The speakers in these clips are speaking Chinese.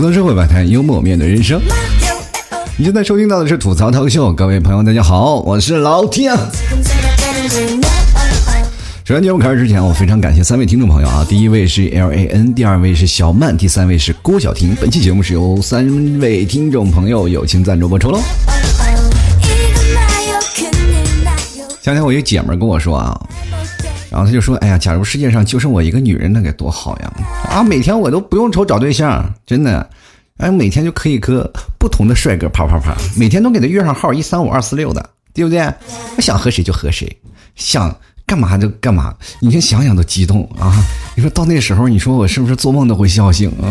吐槽社会百态，幽默面对人生。你现在收听到的是吐槽脱口秀，各位朋友，大家好，我是老天。首先节目开始之前，我非常感谢三位听众朋友啊，第一位是 L A N，第二位是小曼，第三位是郭晓婷。本期节目是由三位听众朋友友情赞助播出喽。前天我一个姐们跟我说啊，然后他就说：“哎呀，假如世界上就剩我一个女人，那该多好呀！啊，每天我都不用愁找对象，真的。”哎，每天就可以和不同的帅哥啪啪啪，每天都给他约上号一三五二四六的，对不对？想和谁就和谁，想干嘛就干嘛。你先想想都激动啊！你说到那时候，你说我是不是做梦都会笑醒啊？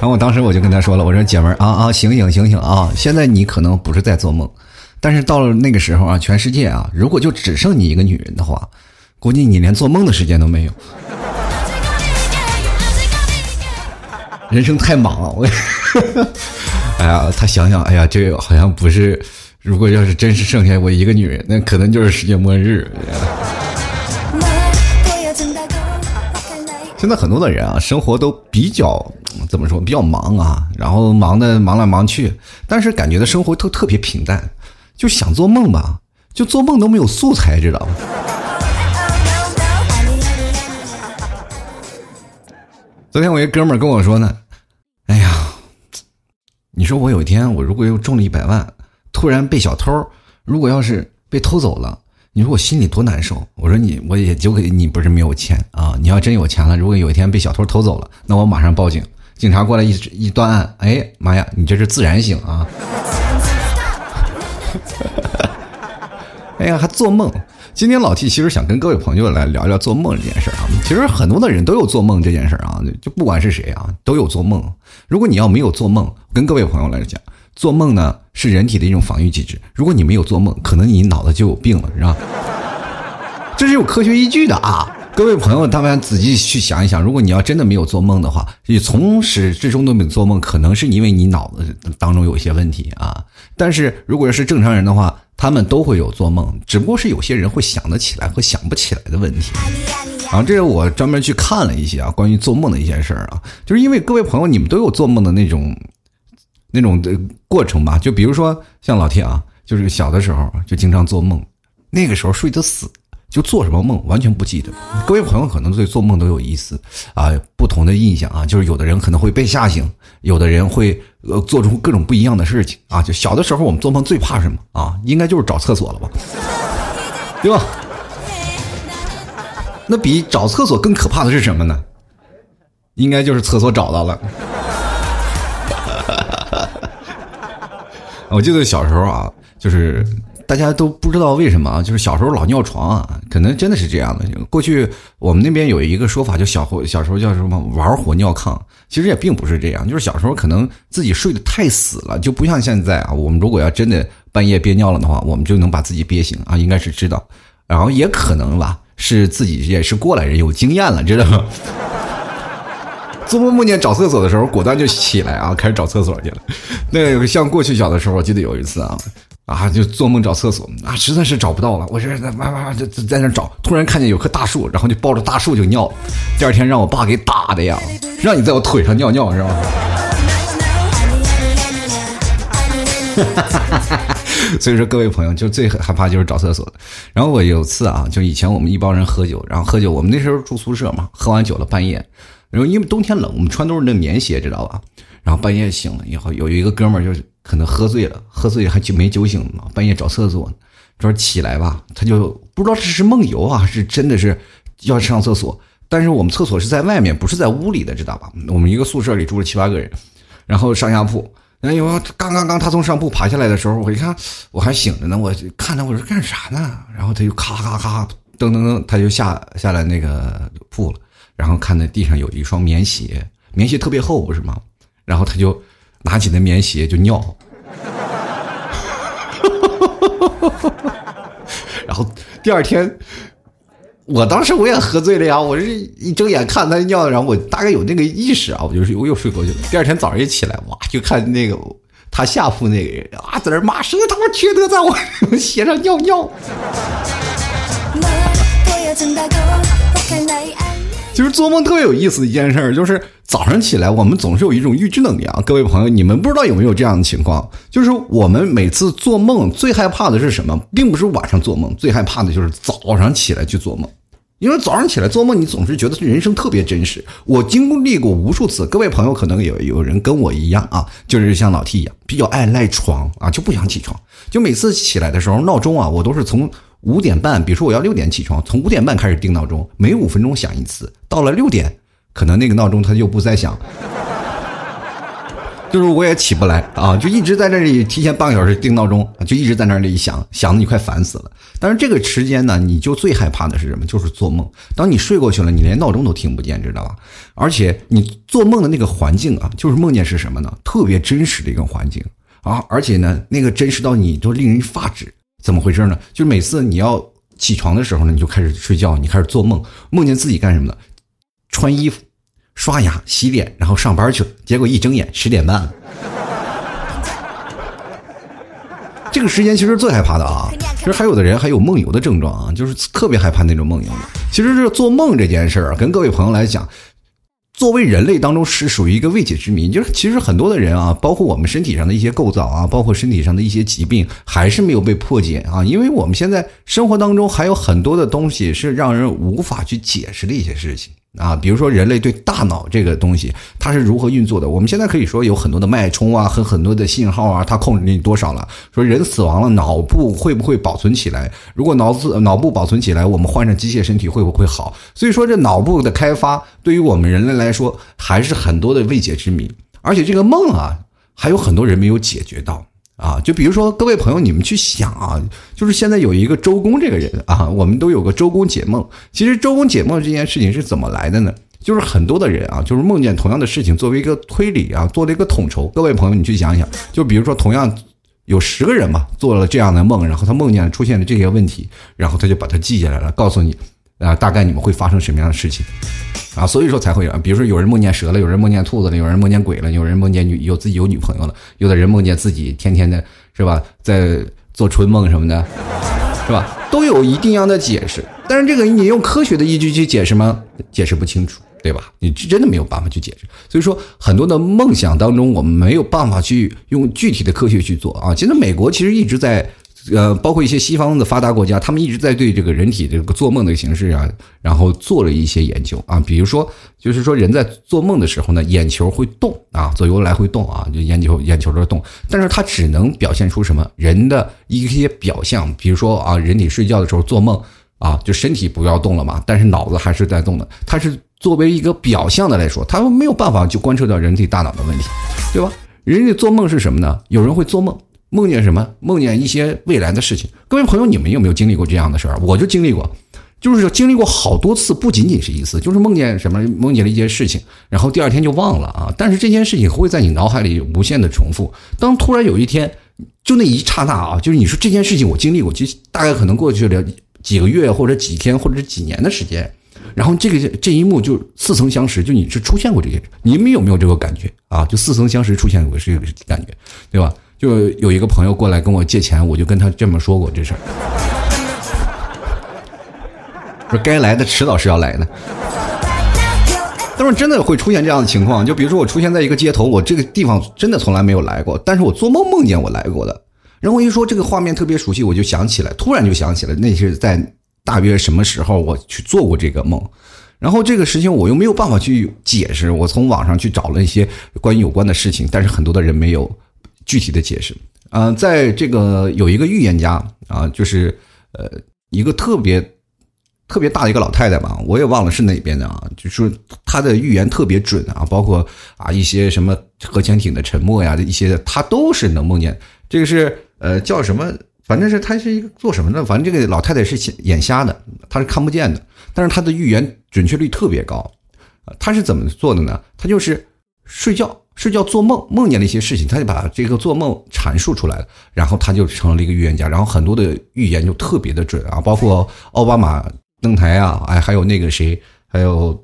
然后我当时我就跟他说了，我说姐们儿啊啊，醒醒醒醒啊！现在你可能不是在做梦，但是到了那个时候啊，全世界啊，如果就只剩你一个女人的话，估计你连做梦的时间都没有。人生太忙了，我，哎呀，他想想，哎呀，这个好像不是，如果要是真是剩下我一个女人，那可能就是世界末日。现在很多的人啊，生活都比较怎么说，比较忙啊，然后忙的忙来忙去，但是感觉的生活都特别平淡，就想做梦吧，就做梦都没有素材，知道吗？昨天我一哥们跟我说呢，哎呀，你说我有一天我如果又中了一百万，突然被小偷，如果要是被偷走了，你说我心里多难受？我说你我也就给你不是没有钱啊，你要真有钱了，如果有一天被小偷偷走了，那我马上报警，警察过来一一断案，哎妈呀，你这是自然醒啊！哎呀，还做梦。今天老 T 其实想跟各位朋友来聊聊做梦这件事儿啊。其实很多的人都有做梦这件事儿啊，就不管是谁啊，都有做梦。如果你要没有做梦，跟各位朋友来讲，做梦呢是人体的一种防御机制。如果你没有做梦，可能你脑子就有病了，是吧？这是有科学依据的啊。各位朋友，大家仔细去想一想，如果你要真的没有做梦的话，你从始至终都没有做梦，可能是因为你脑子当中有一些问题啊。但是如果是正常人的话，他们都会有做梦，只不过是有些人会想得起来和想不起来的问题。然后这是我专门去看了一些啊，关于做梦的一些事儿啊，就是因为各位朋友你们都有做梦的那种那种的过程吧？就比如说像老铁啊，就是小的时候就经常做梦，那个时候睡得死。就做什么梦完全不记得，各位朋友可能对做梦都有意思啊，不同的印象啊，就是有的人可能会被吓醒，有的人会呃做出各种不一样的事情啊。就小的时候我们做梦最怕什么啊？应该就是找厕所了吧，对吧？那比找厕所更可怕的是什么呢？应该就是厕所找到了。我记得小时候啊，就是。大家都不知道为什么啊，就是小时候老尿床啊，可能真的是这样的。过去我们那边有一个说法，就小火小时候叫什么玩火尿炕，其实也并不是这样，就是小时候可能自己睡得太死了，就不像现在啊。我们如果要真的半夜憋尿了的话，我们就能把自己憋醒啊，应该是知道。然后也可能吧，是自己也是过来人，有经验了，知道吗？做梦梦见找厕所的时候，果断就起来啊，开始找厕所去了。那个像过去小的时候，我记得有一次啊。啊，就做梦找厕所啊，实在是找不到了。我这在哇哇就在那找，突然看见有棵大树，然后就抱着大树就尿。第二天让我爸给打的呀，让你在我腿上尿尿是吧？所以说各位朋友，就最害怕就是找厕所。然后我有次啊，就以前我们一帮人喝酒，然后喝酒，我们那时候住宿舍嘛，喝完酒了半夜，然后因为冬天冷，我们穿都是那棉鞋，知道吧？然后半夜醒了以后，有一个哥们儿就。可能喝醉了，喝醉还就没酒醒嘛，半夜找厕所，说起来吧，他就不知道这是梦游啊，是真的是要上厕所。但是我们厕所是在外面，不是在屋里的，知道吧？我们一个宿舍里住了七八个人，然后上下铺。哎呦，刚刚刚他从上铺爬下来的时候，我一看我还醒着呢，我看他我说干啥呢？然后他就咔咔咔噔噔噔，他就下下来那个铺了，然后看那地上有一双棉鞋，棉鞋特别厚，不是吗？然后他就。拿起那棉鞋就尿，然后第二天，我当时我也喝醉了呀，我是一睁眼看他尿，然后我大概有那个意识啊，我就我又睡过去了。第二天早上一起来，哇，就看那个他下铺那个人啊，在那骂谁他妈缺德在我鞋上尿尿。其实做梦特别有意思的一件事儿，就是早上起来我们总是有一种预知能力啊。各位朋友，你们不知道有没有这样的情况？就是我们每次做梦最害怕的是什么？并不是晚上做梦，最害怕的就是早上起来去做梦。因为早上起来做梦，你总是觉得人生特别真实。我经历过无数次，各位朋友可能有有人跟我一样啊，就是像老 T 一样，比较爱赖床啊，就不想起床。就每次起来的时候，闹钟啊，我都是从五点半，比如说我要六点起床，从五点半开始定闹钟，每五分钟响一次。到了六点，可能那个闹钟它就不再响。就是我也起不来啊，就一直在这里提前半个小时定闹钟，就一直在那里响，响的你快烦死了。但是这个时间呢，你就最害怕的是什么？就是做梦。当你睡过去了，你连闹钟都听不见，知道吧？而且你做梦的那个环境啊，就是梦见是什么呢？特别真实的一个环境啊，而且呢，那个真实到你都令人发指。怎么回事呢？就是每次你要起床的时候呢，你就开始睡觉，你开始做梦，梦见自己干什么呢？穿衣服。刷牙、洗脸，然后上班去了。结果一睁眼，十点半了。这个时间其实最害怕的啊！其实还有的人还有梦游的症状啊，就是特别害怕那种梦游的。其实这做梦这件事儿，跟各位朋友来讲，作为人类当中是属于一个未解之谜。就是其实很多的人啊，包括我们身体上的一些构造啊，包括身体上的一些疾病，还是没有被破解啊。因为我们现在生活当中还有很多的东西是让人无法去解释的一些事情。啊，比如说人类对大脑这个东西，它是如何运作的？我们现在可以说有很多的脉冲啊，和很多的信号啊，它控制你多少了？说人死亡了，脑部会不会保存起来？如果脑子脑部保存起来，我们换上机械身体会不会好？所以说这脑部的开发对于我们人类来说还是很多的未解之谜，而且这个梦啊，还有很多人没有解决到。啊，就比如说各位朋友，你们去想啊，就是现在有一个周公这个人啊，我们都有个周公解梦。其实周公解梦这件事情是怎么来的呢？就是很多的人啊，就是梦见同样的事情，作为一个推理啊，做了一个统筹。各位朋友，你去想想，就比如说同样有十个人吧，做了这样的梦，然后他梦见出现了这些问题，然后他就把它记下来了，告诉你啊，大概你们会发生什么样的事情。啊，所以说才会有，比如说有人梦见蛇了，有人梦见兔子了，有人梦见鬼了，有人梦见女有自己有女朋友了，有的人梦见自己天天的，是吧，在做春梦什么的，是吧？都有一定样的解释。但是这个你用科学的依据去解释吗？解释不清楚，对吧？你真的没有办法去解释。所以说，很多的梦想当中，我们没有办法去用具体的科学去做啊。现在美国其实一直在。呃，包括一些西方的发达国家，他们一直在对这个人体这个做梦的形式啊，然后做了一些研究啊。比如说，就是说人在做梦的时候呢，眼球会动啊，左右来回动啊，就眼球眼球在动，但是它只能表现出什么人的一些表象，比如说啊，人体睡觉的时候做梦啊，就身体不要动了嘛，但是脑子还是在动的。它是作为一个表象的来说，它没有办法去观测到人体大脑的问题，对吧？人家做梦是什么呢？有人会做梦。梦见什么？梦见一些未来的事情。各位朋友，你们有没有经历过这样的事儿？我就经历过，就是经历过好多次，不仅仅是一次，就是梦见什么，梦见了一件事情，然后第二天就忘了啊。但是这件事情会在你脑海里无限的重复。当突然有一天，就那一刹那啊，就是你说这件事情我经历过，就大概可能过去了几个月或者几天或者几年的时间，然后这个这一幕就似曾相识，就你是出现过这些，你们有没有这个感觉啊？就似曾相识出现过这个感觉，对吧？就有一个朋友过来跟我借钱，我就跟他这么说过这事儿，说该来的迟早是要来的。但是真的会出现这样的情况，就比如说我出现在一个街头，我这个地方真的从来没有来过，但是我做梦梦见我来过的。然后一说这个画面特别熟悉，我就想起来，突然就想起来那是在大约什么时候我去做过这个梦。然后这个事情我又没有办法去解释，我从网上去找了一些关于有关的事情，但是很多的人没有。具体的解释，啊，在这个有一个预言家啊，就是呃一个特别特别大的一个老太太吧，我也忘了是哪边的啊，就是她的预言特别准啊，包括啊一些什么核潜艇的沉没呀一些，她都是能梦见。这个是呃叫什么？反正是她是一个做什么的？反正这个老太太是眼瞎的，她是看不见的，但是她的预言准确率特别高。她是怎么做的呢？她就是睡觉。睡觉做梦，梦见了一些事情，他就把这个做梦阐述出来了，然后他就成了一个预言家，然后很多的预言就特别的准啊，包括奥巴马登台啊，哎，还有那个谁，还有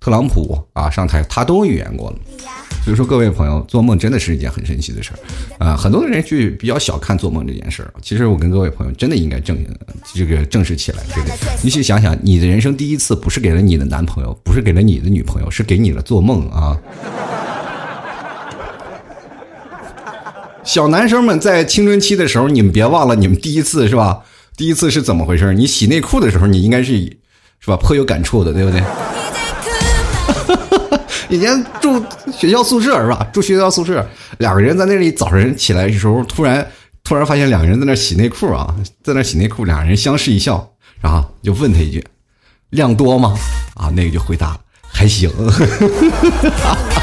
特朗普啊上台，他都预言过了。所以说，各位朋友，做梦真的是一件很神奇的事儿啊！很多的人去比较小看做梦这件事儿。其实我跟各位朋友真的应该正这个正视起来。这个，你去想想，你的人生第一次不是给了你的男朋友，不是给了你的女朋友，是给你了做梦啊！小男生们在青春期的时候，你们别忘了，你们第一次是吧？第一次是怎么回事？你洗内裤的时候，你应该是是吧？颇有感触的，对不对？以前住学校宿舍是吧？住学校宿舍，两个人在那里早晨起来的时候，突然突然发现两个人在那洗内裤啊，在那洗内裤，两个人相视一笑，然后就问他一句：“量多吗？”啊，那个就回答：“还行。”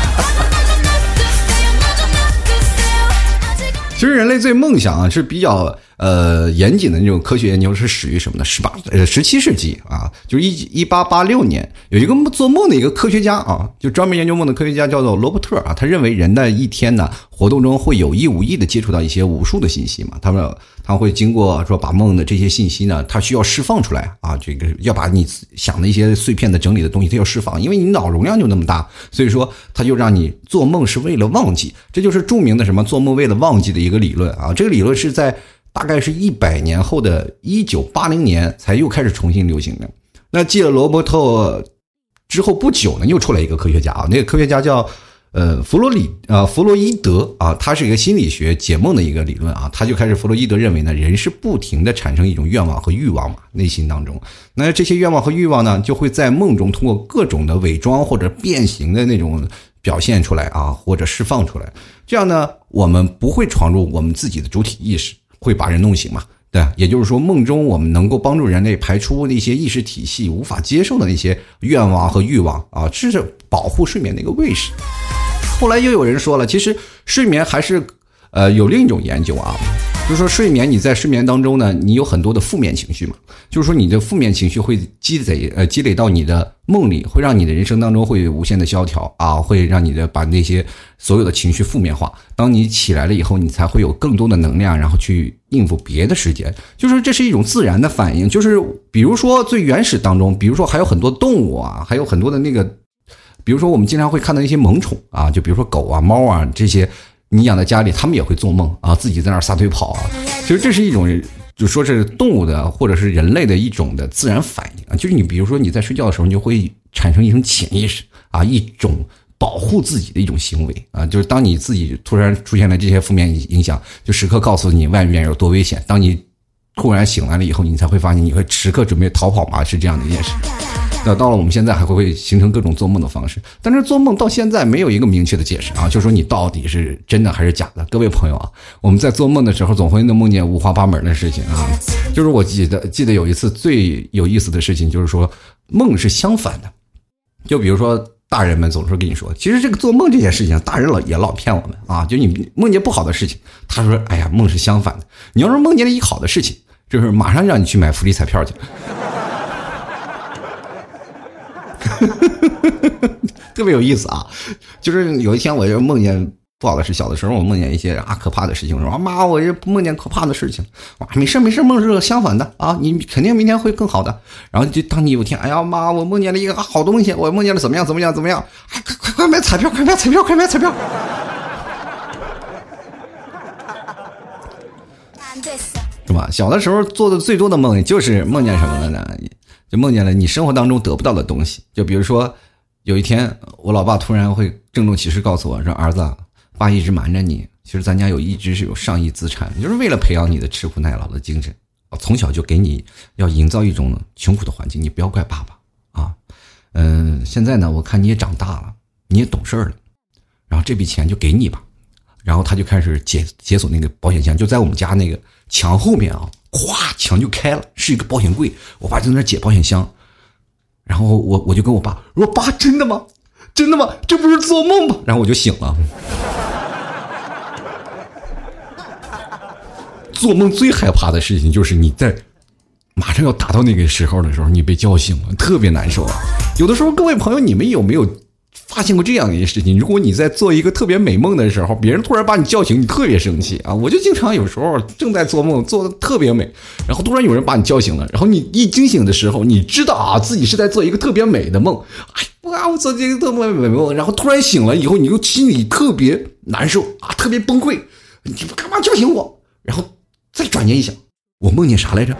其实人类最梦想啊是比较。呃，严谨的那种科学研究是始于什么呢？十八呃十七世纪啊，就是一一八八六年，有一个做梦的一个科学家啊，就专门研究梦的科学家叫做罗伯特啊，他认为人的一天呢活动中会有意无意的接触到一些无数的信息嘛，他们他会经过说把梦的这些信息呢，他需要释放出来啊，这个要把你想的一些碎片的整理的东西，他要释放，因为你脑容量就那么大，所以说他就让你做梦是为了忘记，这就是著名的什么做梦为了忘记的一个理论啊，这个理论是在。大概是一百年后的一九八零年才又开始重新流行的。那继了罗伯特之后不久呢，又出来一个科学家啊，那个科学家叫呃弗洛里啊弗洛伊德啊，他是一个心理学解梦的一个理论啊，他就开始弗洛伊德认为呢，人是不停的产生一种愿望和欲望嘛，内心当中，那这些愿望和欲望呢，就会在梦中通过各种的伪装或者变形的那种表现出来啊，或者释放出来，这样呢，我们不会闯入我们自己的主体意识。会把人弄醒嘛？对，也就是说，梦中我们能够帮助人类排出那些意识体系无法接受的那些愿望和欲望啊，这是保护睡眠的一个卫士。后来又有人说了，其实睡眠还是呃有另一种研究啊。就是说，睡眠你在睡眠当中呢，你有很多的负面情绪嘛。就是说，你的负面情绪会积累，呃，积累到你的梦里，会让你的人生当中会无限的萧条啊，会让你的把那些所有的情绪负面化。当你起来了以后，你才会有更多的能量，然后去应付别的时间。就是这是一种自然的反应。就是比如说最原始当中，比如说还有很多动物啊，还有很多的那个，比如说我们经常会看到一些萌宠啊，就比如说狗啊、猫啊这些。你养在家里，他们也会做梦啊，自己在那儿撒腿跑啊。其实这是一种，就说是动物的或者是人类的一种的自然反应啊。就是你比如说你在睡觉的时候，你就会产生一种潜意识啊，一种保护自己的一种行为啊。就是当你自己突然出现了这些负面影响，就时刻告诉你外面有多危险。当你突然醒来了以后，你才会发现你会时刻准备逃跑嘛，是这样的一件事。那到了我们现在还会会形成各种做梦的方式，但是做梦到现在没有一个明确的解释啊，就说你到底是真的还是假的？各位朋友啊，我们在做梦的时候总会能梦见五花八门的事情啊。就是我记得记得有一次最有意思的事情，就是说梦是相反的。就比如说大人们总是跟你说，其实这个做梦这件事情，大人老也老骗我们啊。就你梦见不好的事情，他说哎呀梦是相反的。你要是梦见了一好的事情，就是马上让你去买福利彩票去。特别有意思啊！就是有一天，我就梦见不好的事。小的时候，我梦见一些啊可怕的事情，说妈，我这梦见可怕的事情。哇，没事没事，梦是相反的啊，你肯定明天会更好的。然后就当你有一天，哎呀妈，我梦见了一个好东西，我梦见了怎么样怎么样怎么样？快快快买彩票，快买彩票，快买彩票！是吧？小的时候做的最多的梦就是梦见什么了呢？就梦见了你生活当中得不到的东西，就比如说，有一天我老爸突然会郑重其事告诉我说：“儿子，爸一直瞒着你，其实咱家有一直是有上亿资产，就是为了培养你的吃苦耐劳的精神。我从小就给你要营造一种穷苦的环境，你不要怪爸爸啊。嗯，现在呢，我看你也长大了，你也懂事了，然后这笔钱就给你吧。然后他就开始解解锁那个保险箱，就在我们家那个墙后面啊。”咵，墙就开了，是一个保险柜。我爸就在那解保险箱，然后我我就跟我爸我说：“爸，真的吗？真的吗？这不是做梦吗？”然后我就醒了。做梦最害怕的事情就是你在马上要达到那个时候的时候，你被叫醒了，特别难受啊。有的时候，各位朋友，你们有没有发现过这样一件事情：如果你在做一个特别美梦的时候，别人突然把你叫醒，你特别生气啊！我就经常有时候正在做梦，做的特别美，然后突然有人把你叫醒了，然后你一惊醒的时候，你知道啊自己是在做一个特别美的梦，哎哇，我做这个特别美梦，然后突然醒了以后，你就心里特别难受啊，特别崩溃，你干嘛叫醒我？然后再转念一想，我梦见啥来着？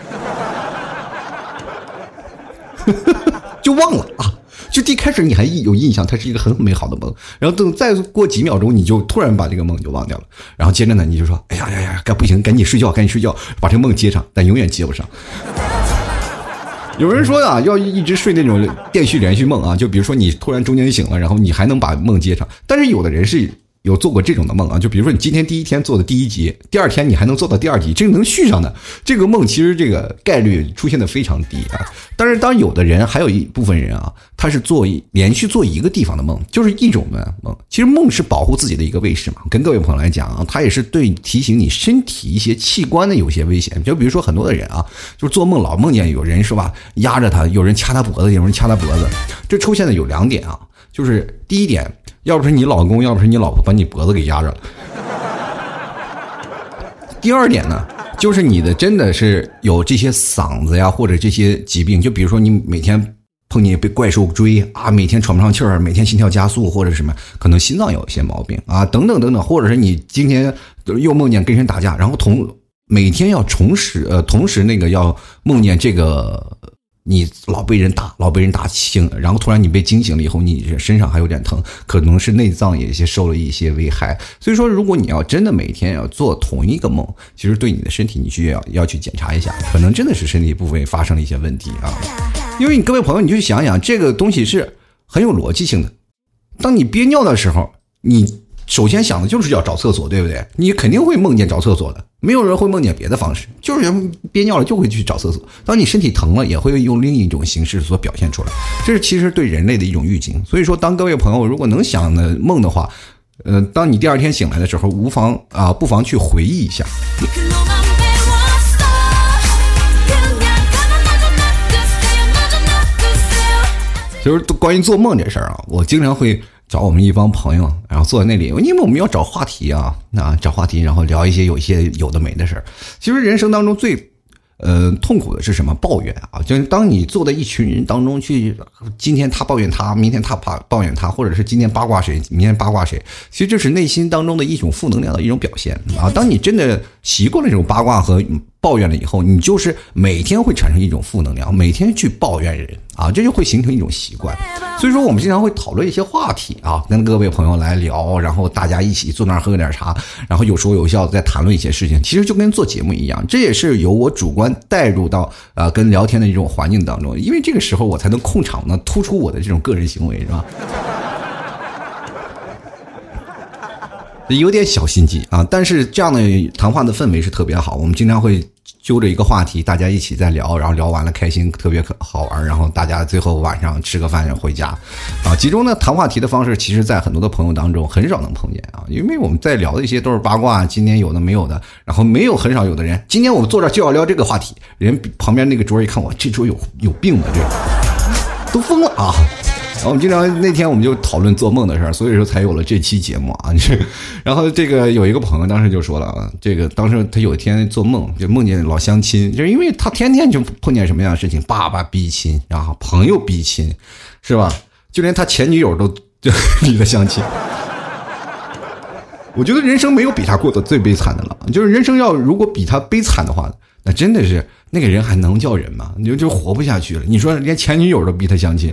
就忘了啊。就一开始你还有印象，它是一个很美好的梦，然后等再过几秒钟，你就突然把这个梦就忘掉了，然后接着呢，你就说，哎呀呀呀，该不行，赶紧睡觉，赶紧睡觉，把这个梦接上，但永远接不上。有人说啊，要一直睡那种电续连续梦啊，就比如说你突然中间醒了，然后你还能把梦接上，但是有的人是。有做过这种的梦啊，就比如说你今天第一天做的第一集，第二天你还能做到第二集，这个能续上的这个梦，其实这个概率出现的非常低啊。但是当有的人还有一部分人啊，他是做连续做一个地方的梦，就是一种的梦。其实梦是保护自己的一个卫士嘛。跟各位朋友来讲啊，它也是对提醒你身体一些器官的有些危险。就比如说很多的人啊，就是做梦老梦见有人是吧压着他，有人掐他脖子，有人掐他脖子。这出现的有两点啊，就是第一点。要不是你老公，要不是你老婆把你脖子给压着了。第二点呢，就是你的真的是有这些嗓子呀，或者这些疾病，就比如说你每天碰见被怪兽追啊，每天喘不上气儿，每天心跳加速或者什么，可能心脏有一些毛病啊，等等等等，或者是你今天又梦见跟人打架，然后同每天要重拾呃，同时那个要梦见这个。你老被人打，老被人打醒，然后突然你被惊醒了以后，你身上还有点疼，可能是内脏也些受了一些危害。所以说，如果你要真的每天要做同一个梦，其实对你的身体你需要要去检查一下，可能真的是身体部位发生了一些问题啊。因为你各位朋友，你就想想这个东西是很有逻辑性的。当你憋尿的时候，你。首先想的就是要找厕所，对不对？你肯定会梦见找厕所的，没有人会梦见别的方式，就是憋尿了就会去找厕所。当你身体疼了，也会用另一种形式所表现出来。这是其实对人类的一种预警。所以说，当各位朋友如果能想的梦的话，呃，当你第二天醒来的时候，无妨啊，不妨去回忆一下。就是关于做梦这事儿啊，我经常会。找我们一帮朋友，然后坐在那里，因为我们要找话题啊，那找话题，然后聊一些有一些有的没的事儿。其实人生当中最，呃，痛苦的是什么？抱怨啊！就是当你坐在一群人当中去，今天他抱怨他，明天他怕抱怨他，或者是今天八卦谁，明天八卦谁，其实这是内心当中的一种负能量的一种表现啊！当你真的习惯了这种八卦和。抱怨了以后，你就是每天会产生一种负能量，每天去抱怨人啊，这就会形成一种习惯。所以说，我们经常会讨论一些话题啊，跟各位朋友来聊，然后大家一起坐那儿喝点茶，然后有说有笑在谈论一些事情。其实就跟做节目一样，这也是由我主观带入到啊跟聊天的一种环境当中，因为这个时候我才能控场呢，突出我的这种个人行为，是吧？有点小心机啊，但是这样的谈话的氛围是特别好。我们经常会揪着一个话题，大家一起在聊，然后聊完了开心，特别可好玩。然后大家最后晚上吃个饭回家，啊，其中呢谈话题的方式，其实在很多的朋友当中很少能碰见啊，因为我们在聊的一些都是八卦，今天有的没有的，然后没有很少有的人，今天我们坐这就要聊这个话题，人旁边那个桌一看我这桌有有病吧，这都疯了啊！然后我们经常那天我们就讨论做梦的事儿，所以说才有了这期节目啊。然后这个有一个朋友当时就说了啊，这个当时他有一天做梦就梦见老相亲，就是因为他天天就碰见什么样的事情，爸爸逼亲，然后朋友逼亲，是吧？就连他前女友都就 逼他相亲。我觉得人生没有比他过得最悲惨的了，就是人生要如果比他悲惨的话，那真的是那个人还能叫人吗？你就就活不下去了。你说连前女友都逼他相亲。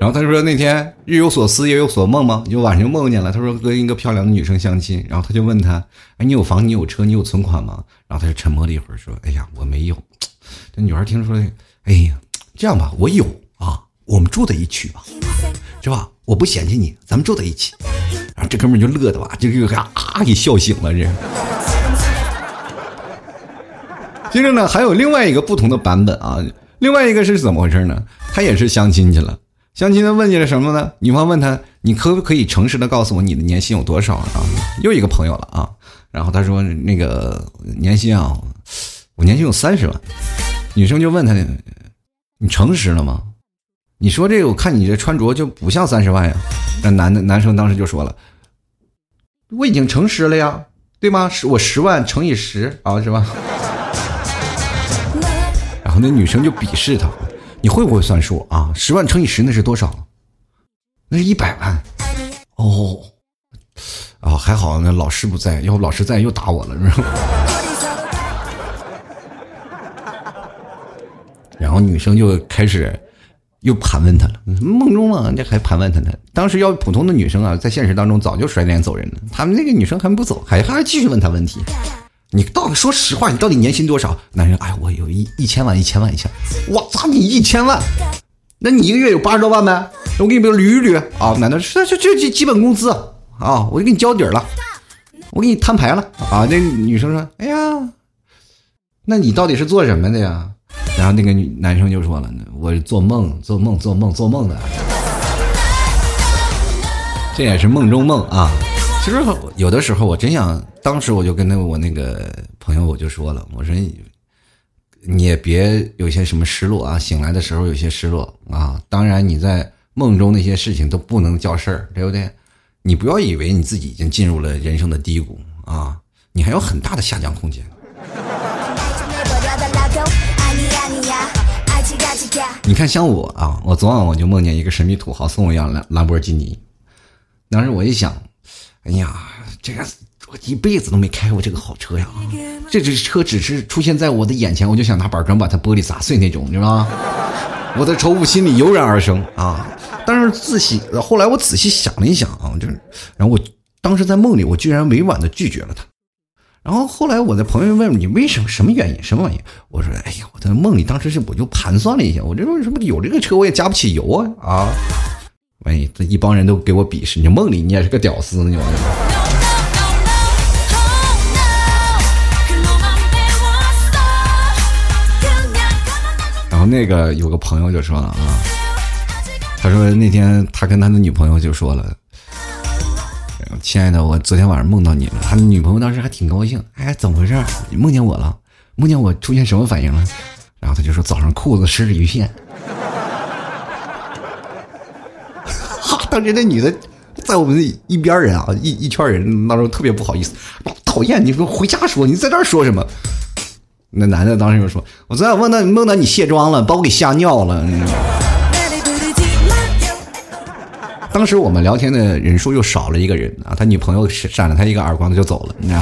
然后他说那天日有所思夜有所梦吗？就晚上梦见了。他说跟一个漂亮的女生相亲，然后他就问他：“哎，你有房？你有车？你有存款吗？”然后他就沉默了一会儿，说：“哎呀，我没有。”这女孩听说，哎呀，这样吧，我有啊，我们住在一起吧，是吧？我不嫌弃你，咱们住在一起。然后这哥们就乐的吧，就给啊给笑醒了。这。接着呢，还有另外一个不同的版本啊，另外一个是怎么回事呢？他也是相亲去了。相亲的问你了什么呢？女方问他：“你可不可以诚实的告诉我你的年薪有多少啊？”又一个朋友了啊，然后他说：“那个年薪啊，我年薪有三十万。”女生就问他：“你诚实了吗？你说这个，我看你这穿着就不像三十万呀。那男的男生当时就说了，我已经诚实了呀，对吗？是我十万乘以十啊，是吧？然后那女生就鄙视他，你会不会算数啊？十万乘以十那是多少？那是一百万。哦，啊，还好那老师不在，要不老师在又打我了，然后女生就开始。又盘问他了，梦中嘛，这还盘问他呢。当时要普通的女生啊，在现实当中早就甩脸走人了。他们那个女生还不走，还还继续问他问题。你到底说实话，你到底年薪多少？男人，哎，我有一一千万，一千万，一千。我操，你一千万？那你一个月有八十多万呗？我给你们捋一捋啊。男的，这这这基本工资啊，我就给你交底了，我给你摊牌了啊。那女生说，哎呀，那你到底是做什么的呀？然后那个男生就说了：“我做梦，做梦，做梦，做梦的，这也是梦中梦啊。其实有的时候，我真想，当时我就跟那我那个朋友我就说了，我说你也别有些什么失落啊，醒来的时候有些失落啊。当然你在梦中那些事情都不能叫事儿，对不对？你不要以为你自己已经进入了人生的低谷啊，你还有很大的下降空间。”你看，像我啊，我昨晚我就梦见一个神秘土豪送我一辆兰兰博基尼。当时我一想，哎呀，这个我一辈子都没开过这个好车呀！这只车只是出现在我的眼前，我就想拿板砖把它玻璃砸碎那种，你知道吗？我的仇富心理油然而生啊！但是仔细后来我仔细想了一想啊，就是，然后我当时在梦里，我居然委婉的拒绝了他。然后后来我的朋友问你为什么什么原因什么原因？我说哎呀，我在梦里当时是我就盘算了一下，我这为什么有这个车我也加不起油啊啊！万一这一帮人都给我鄙视，你梦里你也是个屌丝呢，你。然后那个有个朋友就说了啊，他说那天他跟他的女朋友就说了。亲爱的，我昨天晚上梦到你了。他的女朋友当时还挺高兴，哎，怎么回事？你梦见我了？梦见我出现什么反应了？然后他就说早上裤子湿了一片。当时那女的在我们一边人啊，一一圈人那时候特别不好意思，讨厌！你说回家说，你在这儿说什么？那男的当时就说：“我昨天梦到梦到你卸妆了，把我给吓尿了。”当时我们聊天的人数又少了一个人啊，他女朋友扇了他一个耳光，他就走了，你知道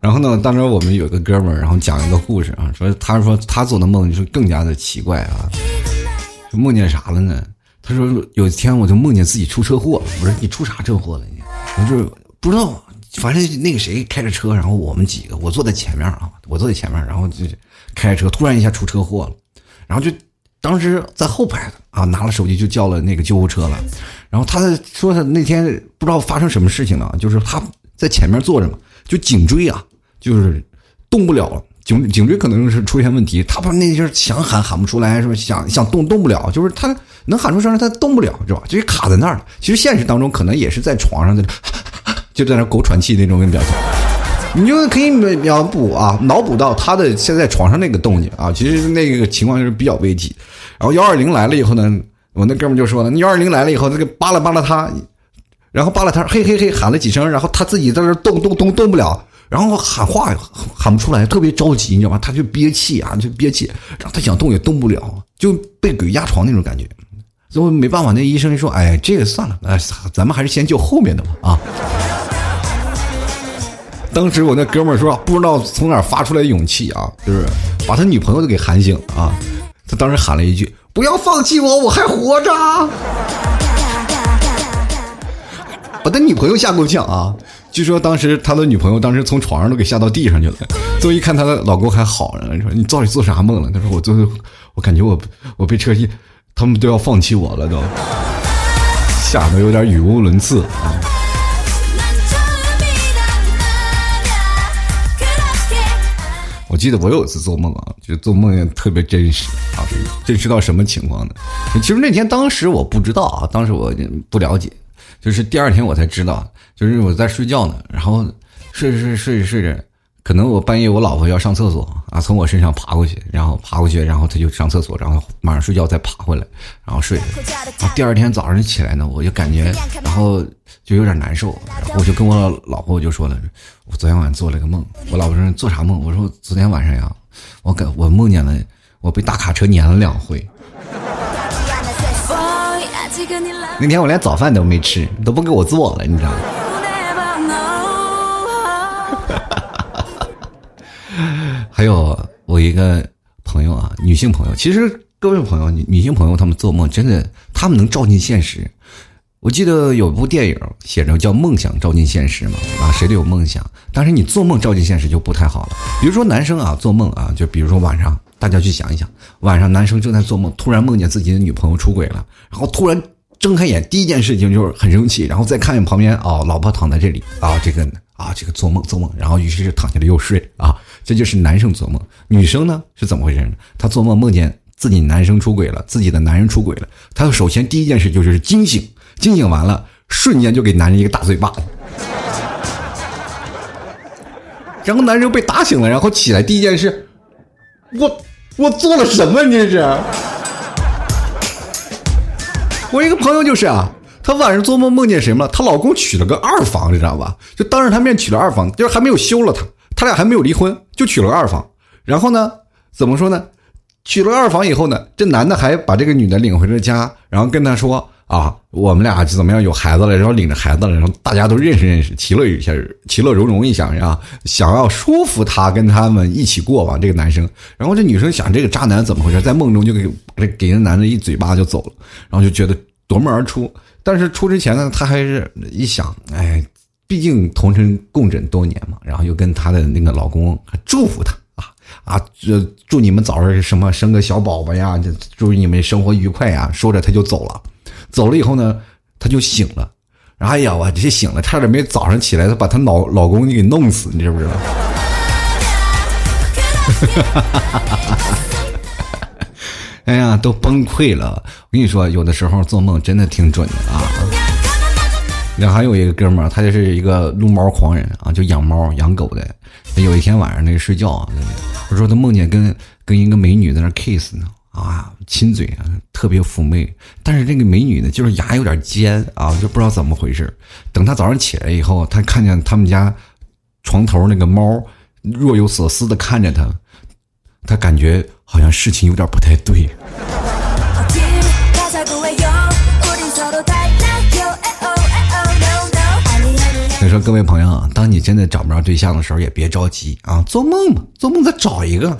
然后呢，当时我们有个哥们儿，然后讲一个故事啊，说他说他做的梦就是更加的奇怪啊，梦见啥了呢？他说有一天我就梦见自己出车祸了，我说你出啥车祸了你？我说不知道，反正那个谁开着车，然后我们几个我坐在前面啊，我坐在前面，然后就。开着车突然一下出车祸了，然后就当时在后排啊，拿了手机就叫了那个救护车了。然后他说他那天不知道发生什么事情了，就是他在前面坐着嘛，就颈椎啊，就是动不了，颈颈椎可能是出现问题。他把那阵想喊喊不出来，说想想动动不了，就是他能喊出声来，他动不了，是吧？就是卡在那儿了。其实现实当中可能也是在床上在 就在那狗喘气那种表情。你就可以脑补啊，脑补到他的现在床上那个动静啊，其实那个情况就是比较危急。然后幺二零来了以后呢，我那哥们就说了，幺二零来了以后，那个扒拉扒拉他，然后扒拉他，嘿嘿嘿喊了几声，然后他自己在那动动动动不了，然后喊话喊不出来，特别着急，你知道吗？他就憋气啊，就憋气，然后他想动也动不了，就被鬼压床那种感觉。最后没办法，那医生说：“哎，这个算了，哎，咱们还是先救后面的吧。”啊。当时我那哥们儿说，不知道从哪发出来的勇气啊，就是把他女朋友都给喊醒了啊。他当时喊了一句：“不要放弃我，我还活着。”把他女朋友吓够呛啊！据说当时他的女朋友当时从床上都给吓到地上去了。最后一看他的老公还好着呢，说：“你到底做啥梦了？”他说：“我做，我感觉我我被车击，他们都要放弃我了，都吓得有点语无伦次啊。”我记得我有一次做梦啊，就做梦也特别真实啊，真实到什么情况呢？其实那天当时我不知道啊，当时我不了解，就是第二天我才知道，就是我在睡觉呢，然后睡睡睡着睡着，可能我半夜我老婆要上厕所啊，从我身上爬过去，然后爬过去，然后她就上厕所，然后马上睡觉再爬回来，然后睡。然后第二天早上起来呢，我就感觉，然后就有点难受，然后我就跟我老婆我就说了，我昨天晚上做了个梦。我老婆说做啥梦？我说昨天晚上呀，我感我梦见了我被大卡车碾了两回。那天我连早饭都没吃，都不给我做了，你知道吗？还有我一个朋友啊，女性朋友，其实各位朋友，女女性朋友，她们做梦真的，她们能照进现实。我记得有部电影写着叫“梦想照进现实”嘛，啊，谁都有梦想，但是你做梦照进现实就不太好了。比如说男生啊，做梦啊，就比如说晚上，大家去想一想，晚上男生正在做梦，突然梦见自己的女朋友出轨了，然后突然睁开眼，第一件事情就是很生气，然后再看见旁边啊，老婆躺在这里啊，这个啊，这个做梦做梦，然后于是就躺下来又睡啊。这就是男生做梦，女生呢是怎么回事呢？她做梦梦见自己男生出轨了，自己的男人出轨了，她首先第一件事就是惊醒，惊醒完了，瞬间就给男人一个大嘴巴子，然后男人被打醒了，然后起来第一件事，我我做了什么？这是？我一个朋友就是啊，她晚上做梦梦见什么了？她老公娶了个二房，你知道吧？就当着她面娶了二房，就是还没有休了她。他俩还没有离婚，就娶了个二房。然后呢，怎么说呢？娶了二房以后呢，这男的还把这个女的领回了家，然后跟她说：“啊，我们俩怎么样？有孩子了，然后领着孩子了，然后大家都认识认识，其乐一下，其乐融融一下，啊想要说服他跟他们一起过吧。”这个男生，然后这女生想，这个渣男怎么回事？在梦中就给给给那男的一嘴巴就走了，然后就觉得夺门而出。但是出之前呢，他还是一想，哎。毕竟同城共枕多年嘛，然后又跟她的那个老公祝福她啊啊，祝祝你们早日什么生个小宝宝呀，祝你们生活愉快呀。说着他就走了，走了以后呢，他就醒了，哎呀，我这醒了，差点没早上起来，他把他老老公给弄死，你知不知道？哎呀，都崩溃了。我跟你说，有的时候做梦真的挺准的啊。那还有一个哥们儿，他就是一个撸猫狂人啊，就养猫养狗的。有一天晚上那个睡觉啊，我说他梦见跟跟一个美女在那 kiss 呢啊，亲嘴啊，特别妩媚。但是这个美女呢，就是牙有点尖啊，就不知道怎么回事。等她早上起来以后，她看见他们家床头那个猫若有所思的看着他，他感觉好像事情有点不太对。所以说，各位朋友啊，当你真的找不着对象的时候，也别着急啊，做梦吧，做梦再找一个。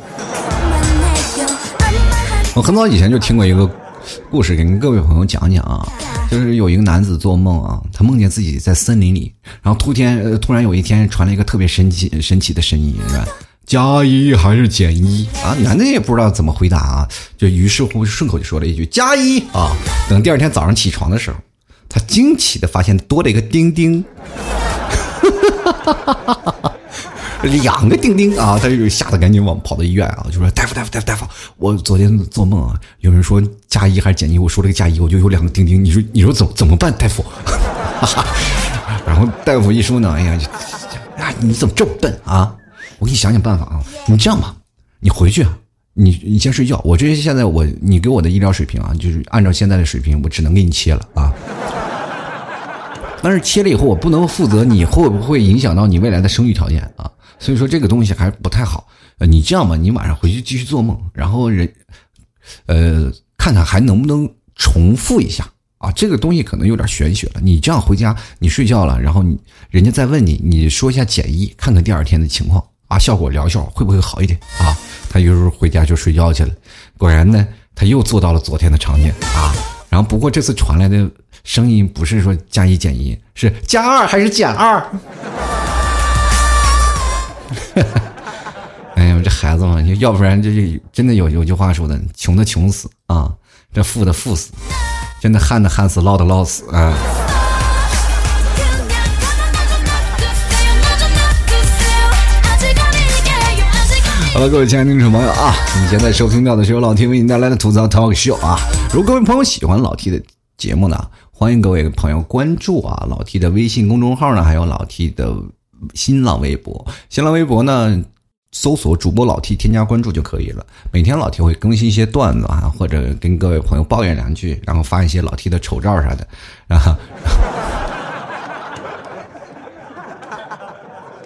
我很早以前就听过一个故事，给各位朋友讲讲啊，就是有一个男子做梦啊，他梦见自己在森林里，然后突天突然有一天传来一个特别神奇神奇的声音，是吧？加一还是减一啊？男的也不知道怎么回答啊，就于是乎顺口就说了一句加一啊。等第二天早上起床的时候，他惊奇的发现多了一个钉钉。哈哈哈哈哈！两个钉钉啊，他就吓得赶紧往跑到医院啊，就说：“大夫，大夫，大夫，大夫，我昨天做梦啊，有人说加一还是减一，我说了个加一，我就有两个钉钉，你说，你说怎怎么办，大夫？”。然后大夫一说呢，哎呀，啊，你怎么这么笨啊？我给你想想办法啊，你这样吧，你回去，你你先睡觉。我这现在我你给我的医疗水平啊，就是按照现在的水平，我只能给你切了啊。但是切了以后，我不能负责你会不会影响到你未来的生育条件啊，所以说这个东西还不太好。呃，你这样吧，你晚上回去继续做梦，然后人，呃，看看还能不能重复一下啊。这个东西可能有点玄学了。你这样回家，你睡觉了，然后你人家再问你，你说一下简易，看看第二天的情况啊，效果疗效会不会好一点啊？他有时候回家就睡觉去了，果然呢，他又做到了昨天的场景啊。然后不过这次传来的。声音不是说加一减一，是加二还是减二？哎呀，这孩子嘛，要不然这就真的有有句话说的，穷的穷死啊，这富的富死，真的旱的旱死，涝的涝死啊。好了，各位亲爱的听众朋友啊，你现在收听到的是由老 T 为你带来的吐槽 talk show 啊。如果各位朋友喜欢老 T 的节目呢？欢迎各位朋友关注啊，老 T 的微信公众号呢，还有老 T 的新浪微博。新浪微博呢，搜索主播老 T，添加关注就可以了。每天老 T 会更新一些段子啊，或者跟各位朋友抱怨两句，然后发一些老 T 的丑照啥的，然后。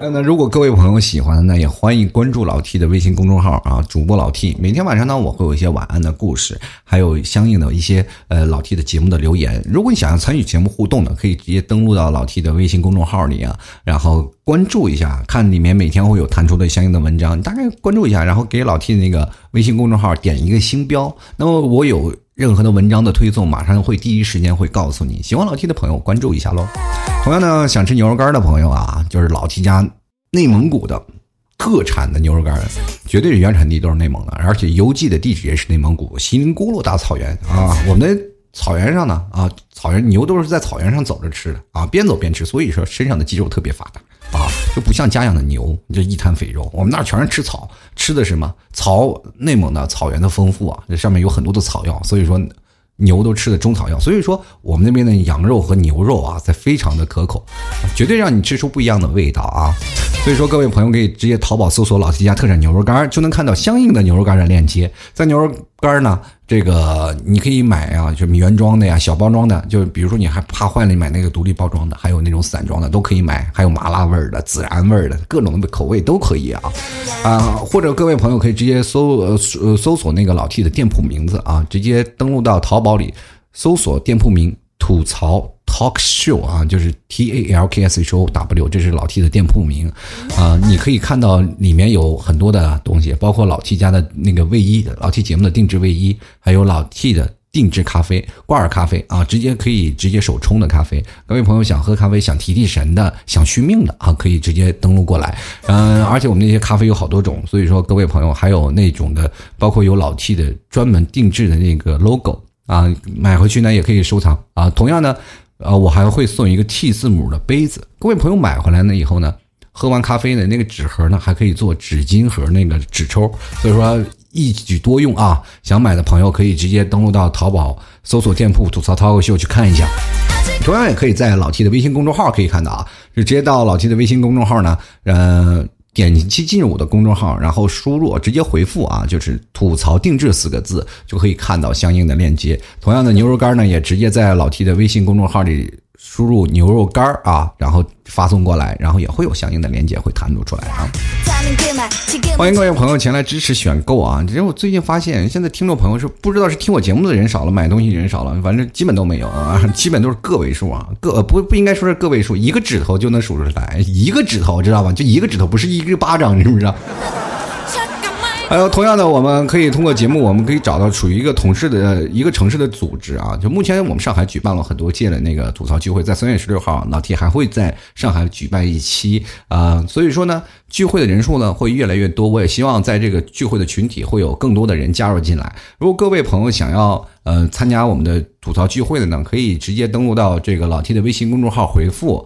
那如果各位朋友喜欢，那也欢迎关注老 T 的微信公众号啊，主播老 T。每天晚上呢，我会有一些晚安的故事，还有相应的一些呃老 T 的节目的留言。如果你想要参与节目互动呢，可以直接登录到老 T 的微信公众号里啊，然后关注一下，看里面每天会有弹出的相应的文章，大概关注一下，然后给老 T 那个微信公众号点一个星标。那么我有任何的文章的推送，马上会第一时间会告诉你。喜欢老 T 的朋友关注一下喽。同样呢，想吃牛肉干的朋友啊，就是老 T 家。内蒙古的特产的牛肉干，绝对是原产地都是内蒙的，而且邮寄的地址也是内蒙古锡林郭勒大草原啊。我们的草原上呢啊，草原牛都是在草原上走着吃的啊，边走边吃，所以说身上的肌肉特别发达啊，就不像家养的牛，你这一滩肥肉。我们那全是吃草，吃的什么草？内蒙的草原的丰富啊，这上面有很多的草药，所以说。牛都吃的中草药，所以说我们那边的羊肉和牛肉啊，在非常的可口，绝对让你吃出不一样的味道啊！所以说各位朋友可以直接淘宝搜索“老 T 家特产牛肉干”，就能看到相应的牛肉干的链接，在牛肉。干呢？这个你可以买啊，就原装的呀，小包装的。就比如说你还怕坏了，你买那个独立包装的，还有那种散装的都可以买。还有麻辣味儿的、孜然味儿的，各种口味都可以啊啊！或者各位朋友可以直接搜呃搜索那个老 T 的店铺名字啊，直接登录到淘宝里搜索店铺名“吐槽”。Talk Show 啊，就是 T A L K S H O W，这是老 T 的店铺名，啊，你可以看到里面有很多的东西，包括老 T 家的那个卫衣，老 T 节目的定制卫衣，还有老 T 的定制咖啡，挂耳咖啡啊，直接可以直接手冲的咖啡。各位朋友想喝咖啡、想提提神的、想续命的啊，可以直接登录过来。嗯，而且我们那些咖啡有好多种，所以说各位朋友还有那种的，包括有老 T 的专门定制的那个 logo 啊，买回去呢也可以收藏啊。同样呢。啊，我还会送一个 T 字母的杯子。各位朋友买回来呢以后呢，喝完咖啡呢，那个纸盒呢还可以做纸巾盒那个纸抽，所以说一举多用啊。想买的朋友可以直接登录到淘宝搜索店铺“吐槽涛口秀”去看一下。同样也可以在老 T 的微信公众号可以看到啊，就直接到老 T 的微信公众号呢，嗯。点击进入我的公众号，然后输入直接回复啊，就是“吐槽定制”四个字，就可以看到相应的链接。同样的牛肉干呢，也直接在老 T 的微信公众号里。输入牛肉干儿啊，然后发送过来，然后也会有相应的链接会弹出出来啊。欢迎各位朋友前来支持选购啊！因为我最近发现，现在听众朋友是不知道是听我节目的人少了，买东西人少了，反正基本都没有啊，基本都是个位数啊，个不不应该说是个位数，一个指头就能数出来，一个指头知道吧？就一个指头，不是一个巴掌，你知不知道？还有同样的，我们可以通过节目，我们可以找到属于一个同事的一个城市的组织啊。就目前我们上海举办了很多届的那个吐槽聚会，在三月十六号，老 T 还会在上海举办一期啊。所以说呢，聚会的人数呢会越来越多。我也希望在这个聚会的群体会有更多的人加入进来。如果各位朋友想要呃参加我们的吐槽聚会的呢，可以直接登录到这个老 T 的微信公众号回复。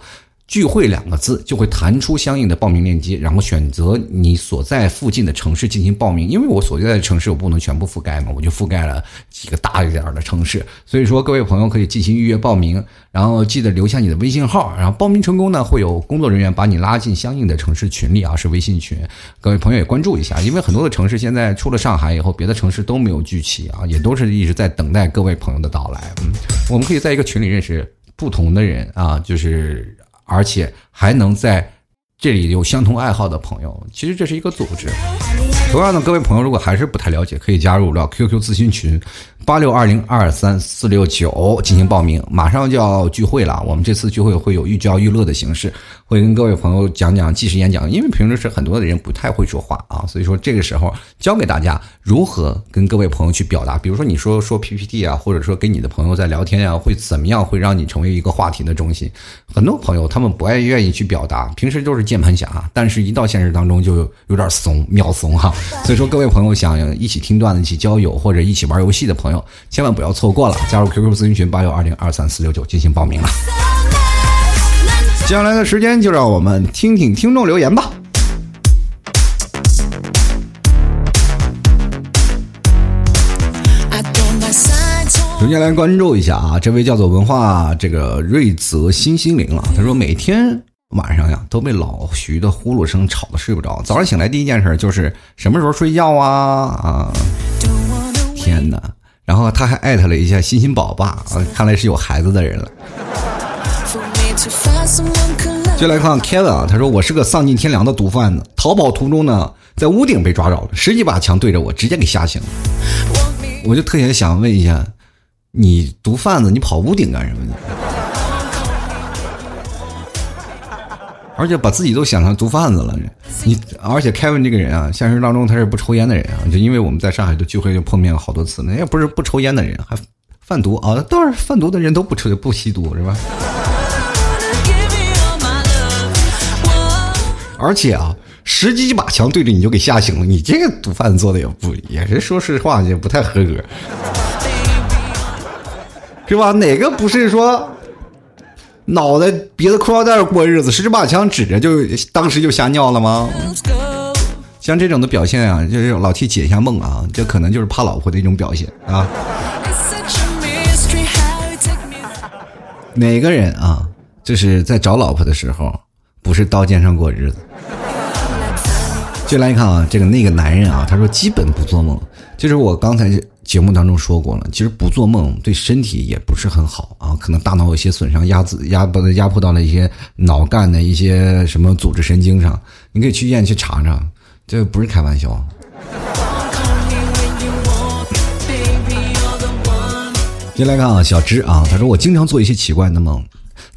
聚会两个字就会弹出相应的报名链接，然后选择你所在附近的城市进行报名。因为我所在的城市我不能全部覆盖嘛，我就覆盖了几个大一点的城市。所以说，各位朋友可以进行预约报名，然后记得留下你的微信号，然后报名成功呢，会有工作人员把你拉进相应的城市群里啊，是微信群。各位朋友也关注一下，因为很多的城市现在出了上海以后，别的城市都没有聚齐啊，也都是一直在等待各位朋友的到来。嗯，我们可以在一个群里认识不同的人啊，就是。而且还能在这里有相同爱好的朋友，其实这是一个组织。同样的，各位朋友如果还是不太了解，可以加入到 QQ 咨询群。八六二零二三四六九进行报名，马上就要聚会了。我们这次聚会会有寓教于乐的形式，会跟各位朋友讲讲即时演讲。因为平时是很多的人不太会说话啊，所以说这个时候教给大家如何跟各位朋友去表达。比如说你说说 PPT 啊，或者说跟你的朋友在聊天啊，会怎么样会让你成为一个话题的中心？很多朋友他们不爱愿意去表达，平时都是键盘侠，但是一到现实当中就有点怂，秒怂哈。所以说各位朋友想一起听段子、一起交友或者一起玩游戏的朋友。千万不要错过了，加入 QQ 咨询群八六二零二三四六九进行报名了。接下来的时间就让我们听听听众留言吧。首先来关注一下啊，这位叫做文化这个瑞泽新心灵啊，他说每天晚上呀都被老徐的呼噜声吵得睡不着。早上醒来第一件事就是什么时候睡觉啊啊！天哪！然后他还艾特了一下欣欣宝爸啊，看来是有孩子的人了。就来看 Kevin 啊，他说我是个丧尽天良的毒贩子，逃跑途中呢，在屋顶被抓着了，十几把枪对着我，直接给吓醒了。我就特别想问一下，你毒贩子，你跑屋顶干什么呢？而且把自己都想成毒贩子了，你而且 Kevin 这个人啊，现实当中他是不抽烟的人啊，就因为我们在上海的聚会就碰面了好多次，那也不是不抽烟的人，还贩毒啊，当然贩毒的人都不抽不吸毒是吧？而且啊，十几把枪对着你就给吓醒了，你这个毒贩子做的也不也是说实话也不太合格，是吧？哪个不是说脑袋鼻子裤腰带过日子，十几把枪指着就当时就吓尿了吗？像这种的表现啊，就是老替解一下梦啊，这可能就是怕老婆的一种表现啊。哪个人啊，就是在找老婆的时候。不是刀尖上过日子。就来看啊，这个那个男人啊，他说基本不做梦。就是我刚才节目当中说过了，其实不做梦对身体也不是很好啊，可能大脑有些损伤，压子压把它压迫到了一些脑干的一些什么组织神经上。你可以去医院去查查，这不是开玩笑。进来看啊，小芝啊，他说我经常做一些奇怪的梦。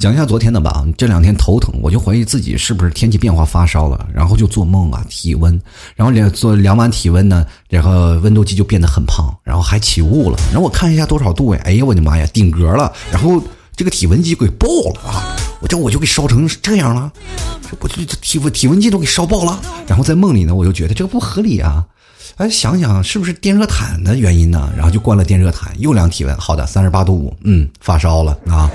讲一下昨天的吧，这两天头疼，我就怀疑自己是不是天气变化发烧了，然后就做梦啊，体温，然后量做量完体温呢，然后温度计就变得很胖，然后还起雾了，然后我看一下多少度哎，哎呀我的妈呀，顶格了，然后这个体温计给爆了啊，我这我就给烧成这样了，我就体温体温计都给烧爆了，然后在梦里呢，我就觉得这个不合理啊，哎想想是不是电热毯的原因呢？然后就关了电热毯，又量体温，好的三十八度五，嗯，发烧了啊。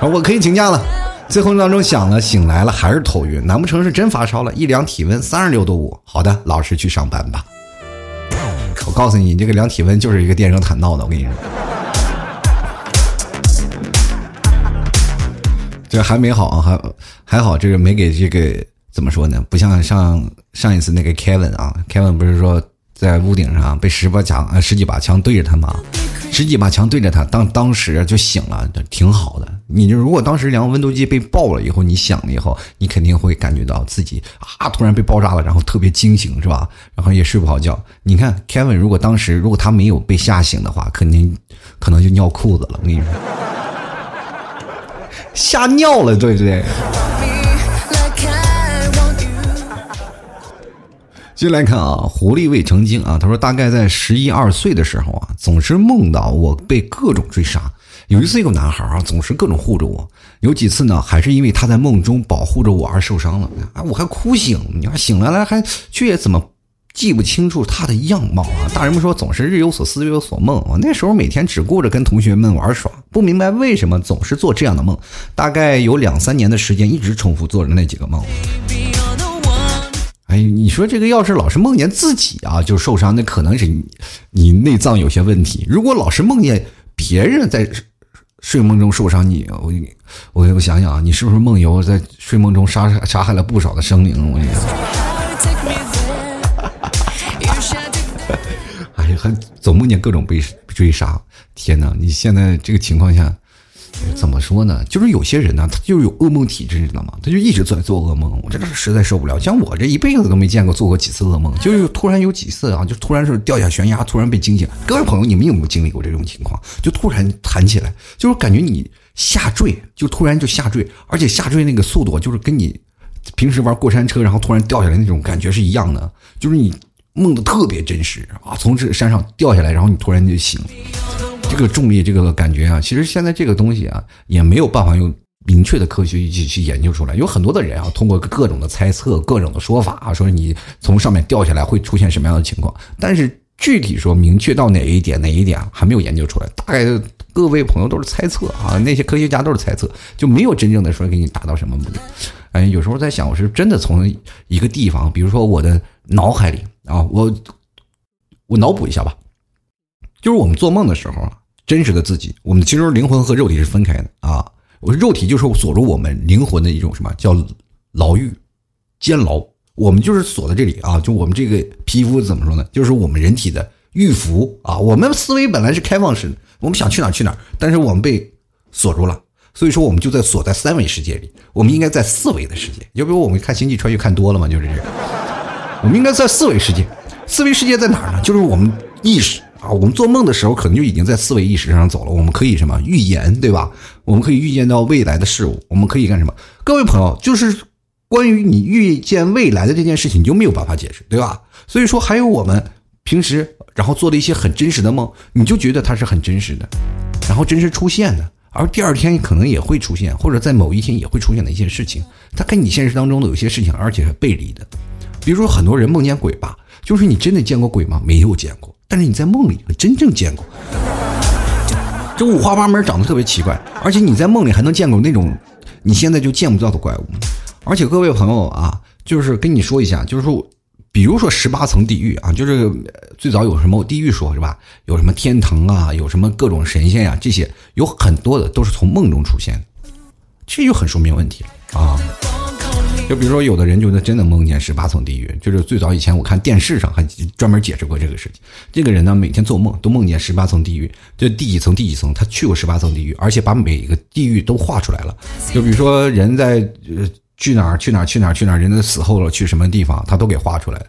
啊我可以请假了。最后闹钟响了，醒来了还是头晕，难不成是真发烧了？一量体温三十六度五。好的，老师去上班吧。我告诉你，你这个量体温就是一个电热毯闹的。我跟你说，这还没好啊，还还好，这个没给这个怎么说呢？不像上上一次那个 Kevin 啊，Kevin 不是说在屋顶上被十把枪啊十几把枪对着他吗？十几把枪对着他，当当时就醒了，挺好的。你就如果当时量温度计被爆了以后，你醒了以后，你肯定会感觉到自己啊，突然被爆炸了，然后特别惊醒，是吧？然后也睡不好觉。你看 Kevin，如果当时如果他没有被吓醒的话，肯定可能就尿裤子了。我跟你说，吓尿了，对不对？接来看啊，狐狸未成精啊，他说大概在十一二岁的时候啊，总是梦到我被各种追杀。有一次，一个男孩啊，总是各种护着我。有几次呢，还是因为他在梦中保护着我而受伤了。啊，我还哭醒，你看醒来了还却也怎么记不清楚他的样貌啊？大人们说总是日有所思，夜有所梦。我那时候每天只顾着跟同学们玩耍，不明白为什么总是做这样的梦。大概有两三年的时间，一直重复做着那几个梦。哎，你说这个要是老是梦见自己啊就受伤，那可能是你你内脏有些问题。如果老是梦见别人在睡梦中受伤，你我我我想想啊，你是不是梦游在睡梦中杀杀害了不少的生灵？我跟你讲，哎呀，还总梦见各种被追杀。天哪，你现在这个情况下。怎么说呢？就是有些人呢，他就有噩梦体质，你知道吗？他就一直在做噩梦，我真的是实在受不了。像我这一辈子都没见过做过几次噩梦，就是突然有几次啊，就突然是掉下悬崖，突然被惊醒。各位朋友，你们有没有经历过这种情况？就突然弹起来，就是感觉你下坠，就突然就下坠，而且下坠那个速度就是跟你平时玩过山车然后突然掉下来那种感觉是一样的，就是你梦的特别真实啊，从这山上掉下来，然后你突然就醒了。这个重力这个感觉啊，其实现在这个东西啊，也没有办法用明确的科学仪器去研究出来。有很多的人啊，通过各种的猜测、各种的说法啊，说你从上面掉下来会出现什么样的情况。但是具体说明确到哪一点哪一点还没有研究出来。大概各位朋友都是猜测啊，那些科学家都是猜测，就没有真正的说给你达到什么目的。哎，有时候在想，我是真的从一个地方，比如说我的脑海里啊，我我脑补一下吧，就是我们做梦的时候啊。真实的自己，我们其实灵魂和肉体是分开的啊。我肉体就是锁住我们灵魂的一种什么叫牢狱、监牢。我们就是锁在这里啊，就我们这个皮肤怎么说呢？就是我们人体的玉符啊。我们思维本来是开放式的，我们想去哪去哪，但是我们被锁住了。所以说，我们就在锁在三维世界里。我们应该在四维的世界。就比如我们看《星际穿越》看多了嘛，就是这个。我们应该在四维世界。四维世界在哪儿呢？就是我们意识。啊，我们做梦的时候可能就已经在思维意识上走了。我们可以什么预言，对吧？我们可以预见到未来的事物。我们可以干什么？各位朋友，就是关于你预见未来的这件事情，你就没有办法解释，对吧？所以说，还有我们平时然后做了一些很真实的梦，你就觉得它是很真实的，然后真实出现的，而第二天可能也会出现，或者在某一天也会出现的一些事情，它跟你现实当中的有些事情，而且是背离的。比如说，很多人梦见鬼吧，就是你真的见过鬼吗？没有见过。但是你在梦里真正见过，这五花八门，长得特别奇怪，而且你在梦里还能见过那种你现在就见不到的怪物。而且各位朋友啊，就是跟你说一下，就是说，比如说十八层地狱啊，就是最早有什么地狱说是吧？有什么天堂啊，有什么各种神仙呀，这些有很多的都是从梦中出现的，这就很说明问题了啊。就比如说，有的人就是真的梦见十八层地狱，就是最早以前我看电视上还专门解释过这个事情。这个人呢，每天做梦都梦见十八层地狱，就第几层第几层，他去过十八层地狱，而且把每个地狱都画出来了。就比如说，人在呃去哪儿去哪儿去哪儿去哪儿，人的死后了去什么地方，他都给画出来。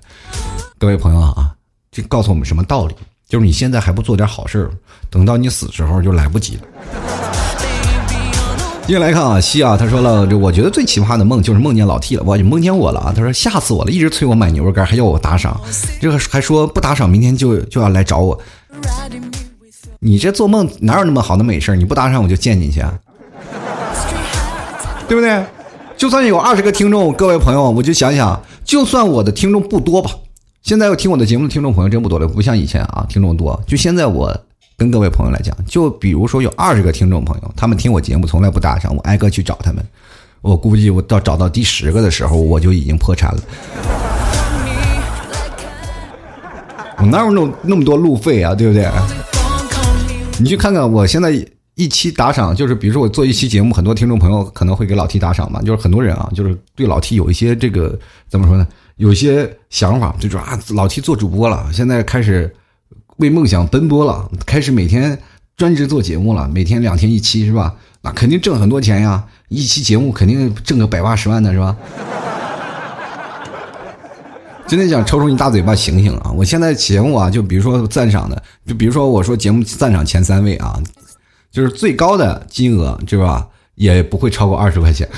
各位朋友啊，这告诉我们什么道理？就是你现在还不做点好事等到你死时候就来不及了。接下来看啊，西啊，他说了，这我觉得最奇葩的梦就是梦见老 T 了，我就梦见我了啊。他说吓死我了，一直催我买牛肉干，还要我打赏，这个还说不打赏明天就就要来找我。你这做梦哪有那么好的美事你不打赏我就见你去啊，对不对？就算有二十个听众，各位朋友，我就想想，就算我的听众不多吧，现在要听我的节目的听众朋友真不多了，不像以前啊，听众多。就现在我。跟各位朋友来讲，就比如说有二十个听众朋友，他们听我节目从来不打赏，我挨个去找他们，我估计我到找到第十个的时候，我就已经破产了。我哪有那那么多路费啊，对不对？你去看看，我现在一期打赏，就是比如说我做一期节目，很多听众朋友可能会给老 T 打赏嘛，就是很多人啊，就是对老 T 有一些这个怎么说呢？有一些想法，就说啊，老 T 做主播了，现在开始。为梦想奔波了，开始每天专职做节目了，每天两天一期是吧？那肯定挣很多钱呀，一期节目肯定挣个百八十万的是吧？真的想抽出你大嘴巴醒醒啊！我现在节目啊，就比如说赞赏的，就比如说我说节目赞赏前三位啊，就是最高的金额是吧？也不会超过二十块钱。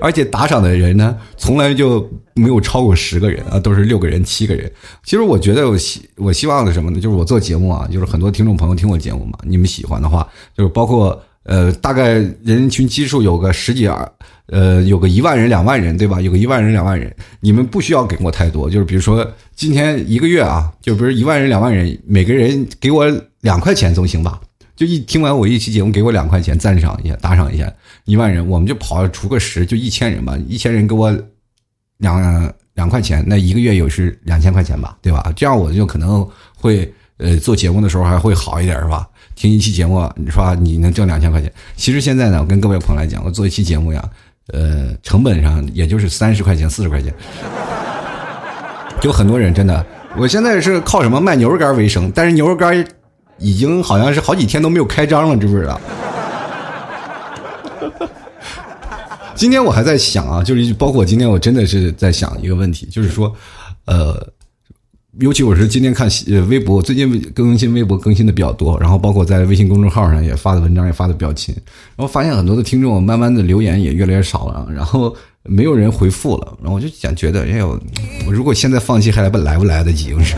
而且打赏的人呢，从来就没有超过十个人啊，都是六个人、七个人。其实我觉得，我希我希望的什么呢？就是我做节目啊，就是很多听众朋友听我节目嘛，你们喜欢的话，就是包括呃，大概人群基数有个十几二，呃，有个一万人、两万人，对吧？有个一万人、两万人，你们不需要给我太多，就是比如说今天一个月啊，就比如一万人、两万人，每个人给我两块钱总行吧？就一听完我一期节目，给我两块钱赞赏一下，打赏一下，一万人，我们就跑除个十，就一千人吧。一千人给我两两块钱，那一个月有是两千块钱吧，对吧？这样我就可能会呃做节目的时候还会好一点，是吧？听一期节目，你说你能挣两千块钱？其实现在呢，我跟各位朋友来讲，我做一期节目呀，呃，成本上也就是三十块钱、四十块钱。就很多人真的，我现在是靠什么卖牛肉干为生，但是牛肉干。已经好像是好几天都没有开张了，知不知道？今天我还在想啊，就是包括今天我真的是在想一个问题，就是说，呃，尤其我是今天看微博，最近更新微博更新的比较多，然后包括在微信公众号上也发的文章也发的比较勤，然后发现很多的听众慢慢的留言也越来越少了，然后没有人回复了，然后我就想觉得，哎呦，我如果现在放弃还来不来不来得及？就是。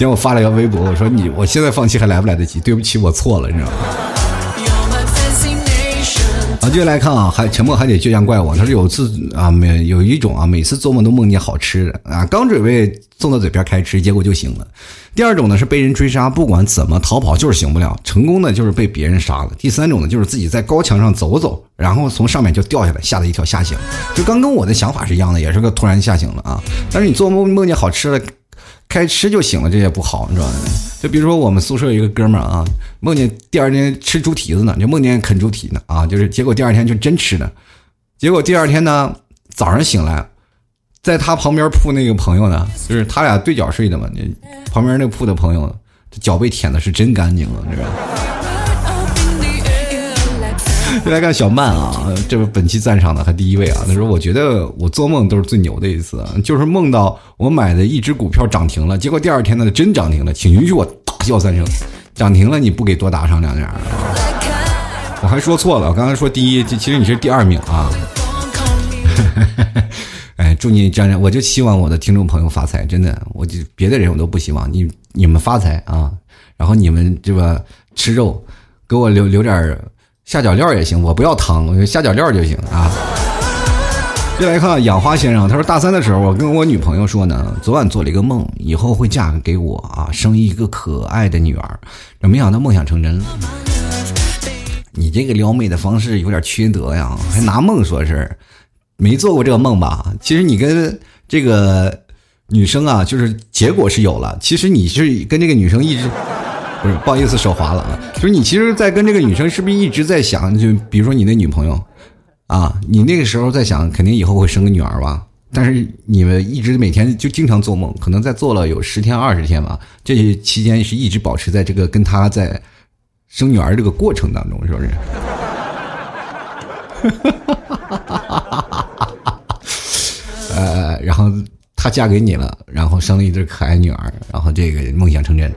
今天我发了一个微博，我说你，我现在放弃还来不来得及？对不起，我错了，你知道吗？啊，接下来看啊，还沉默还得倔强怪我。他说有次啊，每有一种啊，每次做梦都梦见好吃的啊，刚准备送到嘴边开吃，结果就醒了。第二种呢是被人追杀，不管怎么逃跑就是醒不了，成功的就是被别人杀了。第三种呢就是自己在高墙上走走，然后从上面就掉下来，吓得一跳吓醒。就刚跟我的想法是一样的，也是个突然吓醒了啊。但是你做梦梦见好吃的。开吃就行了，这也不好，你知道吗？就比如说我们宿舍一个哥们儿啊，梦见第二天吃猪蹄子呢，就梦见啃猪蹄呢啊，就是结果第二天就真吃了，结果第二天呢早上醒来，在他旁边铺那个朋友呢，就是他俩对角睡的嘛，旁边那铺的朋友，脚被舔的是真干净了，你知道吗？再 来看小曼啊，这本期赞赏的还第一位啊。他说：“我觉得我做梦都是最牛的一次，就是梦到我买的一只股票涨停了，结果第二天呢真涨停了，请允许我大笑三声。涨停了你不给多打赏两点？我还说错了，我刚才说第一，其实你是第二名啊。哎，祝你这样，我就希望我的听众朋友发财，真的，我就别的人我都不希望，你你们发财啊，然后你们这个吃肉，给我留留点。”下脚料也行，我不要汤，我就下脚料就行啊。再来看养花先生，他说大三的时候，我跟我女朋友说呢，昨晚做了一个梦，以后会嫁给我啊，生一个可爱的女儿。没想到梦想成真了。你这个撩妹的方式有点缺德呀，还拿梦说事儿，没做过这个梦吧？其实你跟这个女生啊，就是结果是有了，其实你是跟这个女生一直。不是，不好意思，手滑了啊！就是你其实，在跟这个女生是不是一直在想？就比如说你那女朋友，啊，你那个时候在想，肯定以后会生个女儿吧？但是你们一直每天就经常做梦，可能在做了有十天、二十天吧。这期间是一直保持在这个跟她在生女儿这个过程当中，是不是？呃，然后她嫁给你了，然后生了一对可爱女儿，然后这个梦想成真。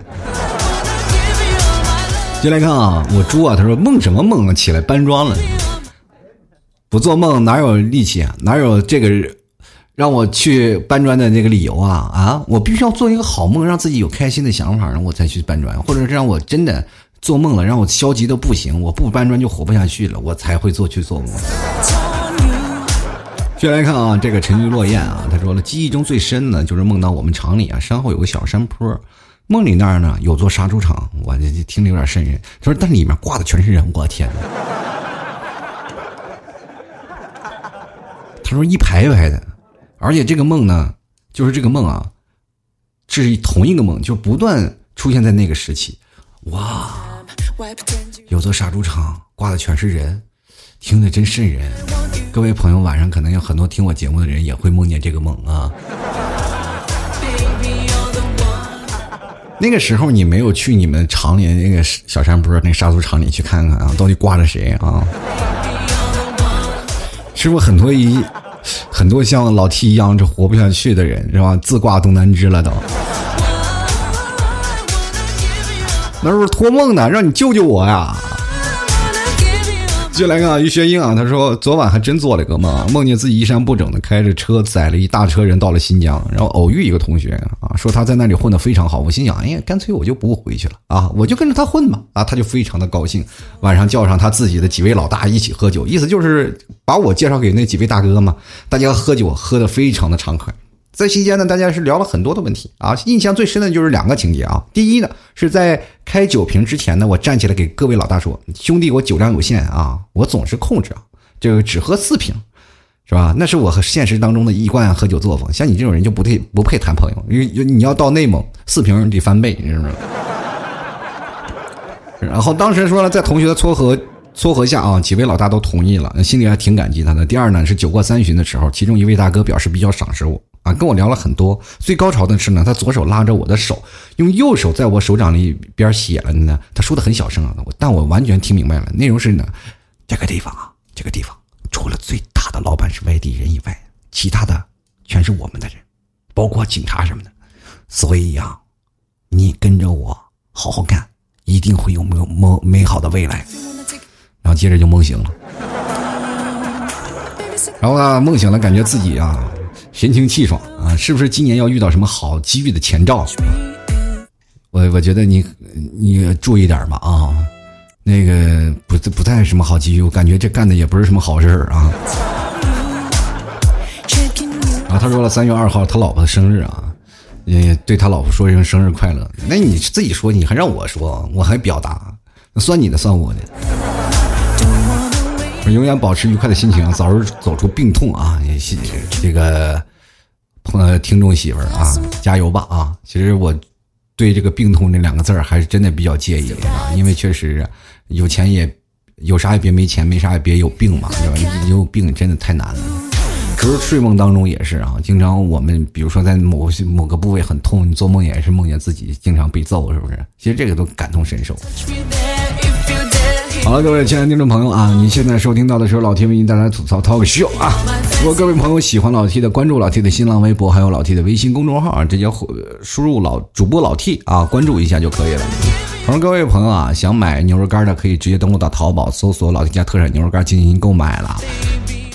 进来看啊，我猪啊，他说梦什么梦啊，起来搬砖了，不做梦哪有力气啊，哪有这个让我去搬砖的那个理由啊啊！我必须要做一个好梦，让自己有开心的想法，然后我再去搬砖，或者是让我真的做梦了，让我消极的不行，我不搬砖就活不下去了，我才会做去做梦。接来看啊，这个沉鱼落雁啊，他说了，记忆中最深的就是梦到我们厂里啊，山后有个小山坡。梦里那儿呢有座杀猪场，我这听着有点瘆人。他说：“但里面挂的全是人，我天哪！”他说：“一排一排的，而且这个梦呢，就是这个梦啊，是同一个梦，就不断出现在那个时期。哇，有座杀猪场，挂的全是人，听着真瘆人。各位朋友，晚上可能有很多听我节目的人也会梦见这个梦啊。”那个时候你没有去你们厂里那个小山坡那杀猪场里去看看啊，到底挂着谁啊？是不是很多一很多像老 T 一样就活不下去的人是吧？自挂东南枝了都。那是不是托梦呢？让你救救我呀！就来看于学英啊，他说昨晚还真做了个梦，梦见自己衣衫不整的开着车载了一大车人到了新疆，然后偶遇一个同学啊，说他在那里混得非常好。我心想，哎呀，干脆我就不回去了啊，我就跟着他混吧啊，他就非常的高兴。晚上叫上他自己的几位老大一起喝酒，意思就是把我介绍给那几位大哥嘛，大家喝酒喝得非常的畅快。在期间呢，大家是聊了很多的问题啊，印象最深的就是两个情节啊。第一呢，是在开酒瓶之前呢，我站起来给各位老大说：“兄弟，我酒量有限啊，我总是控制啊，就只喝四瓶，是吧？那是我和现实当中的一贯喝酒作风。像你这种人就不配不配谈朋友，因为你要到内蒙四瓶得翻倍，你知道吗？然后当时说了，在同学的撮合撮合下啊，几位老大都同意了，心里还挺感激他的。第二呢，是酒过三巡的时候，其中一位大哥表示比较赏识我。啊，跟我聊了很多。最高潮的是呢，他左手拉着我的手，用右手在我手掌里边写了呢。他说的很小声啊，但我完全听明白了。内容是呢，这个地方啊，这个地方除了最大的老板是外地人以外，其他的全是我们的人，包括警察什么的。所以呀，你跟着我好好干，一定会有美美美好的未来。然后接着就梦醒了，然后呢，梦醒了，感觉自己啊。神清气爽啊！是不是今年要遇到什么好机遇的前兆？我我觉得你你注意点吧啊！那个不不太什么好机遇，我感觉这干的也不是什么好事儿啊。然后他说了，三月二号他老婆的生日啊，也对他老婆说一声生日快乐。那你自己说，你还让我说，我还表达，那算你的算我的。永远保持愉快的心情，早日走出病痛啊！也这个朋听众媳妇儿啊，加油吧啊！其实我对这个病痛这两个字儿还是真的比较介意的啊，因为确实有钱也有啥也别没钱，没啥也别有病嘛，对吧？有病真的太难了。其实睡梦当中也是啊，经常我们比如说在某些某个部位很痛，你做梦也是梦见自己经常被揍，是不是？其实这个都感同身受。好了，各位亲爱的听众朋友啊，你现在收听到的是老 T 为您带来吐槽 talk show 啊。如果各位朋友喜欢老 T 的，关注老 T 的新浪微博，还有老 T 的微信公众号啊，直接输入老主播老 T 啊，关注一下就可以了。同时，各位朋友啊，想买牛肉干的可以直接登录到淘宝，搜索老 T 家特产牛肉干进行购买了，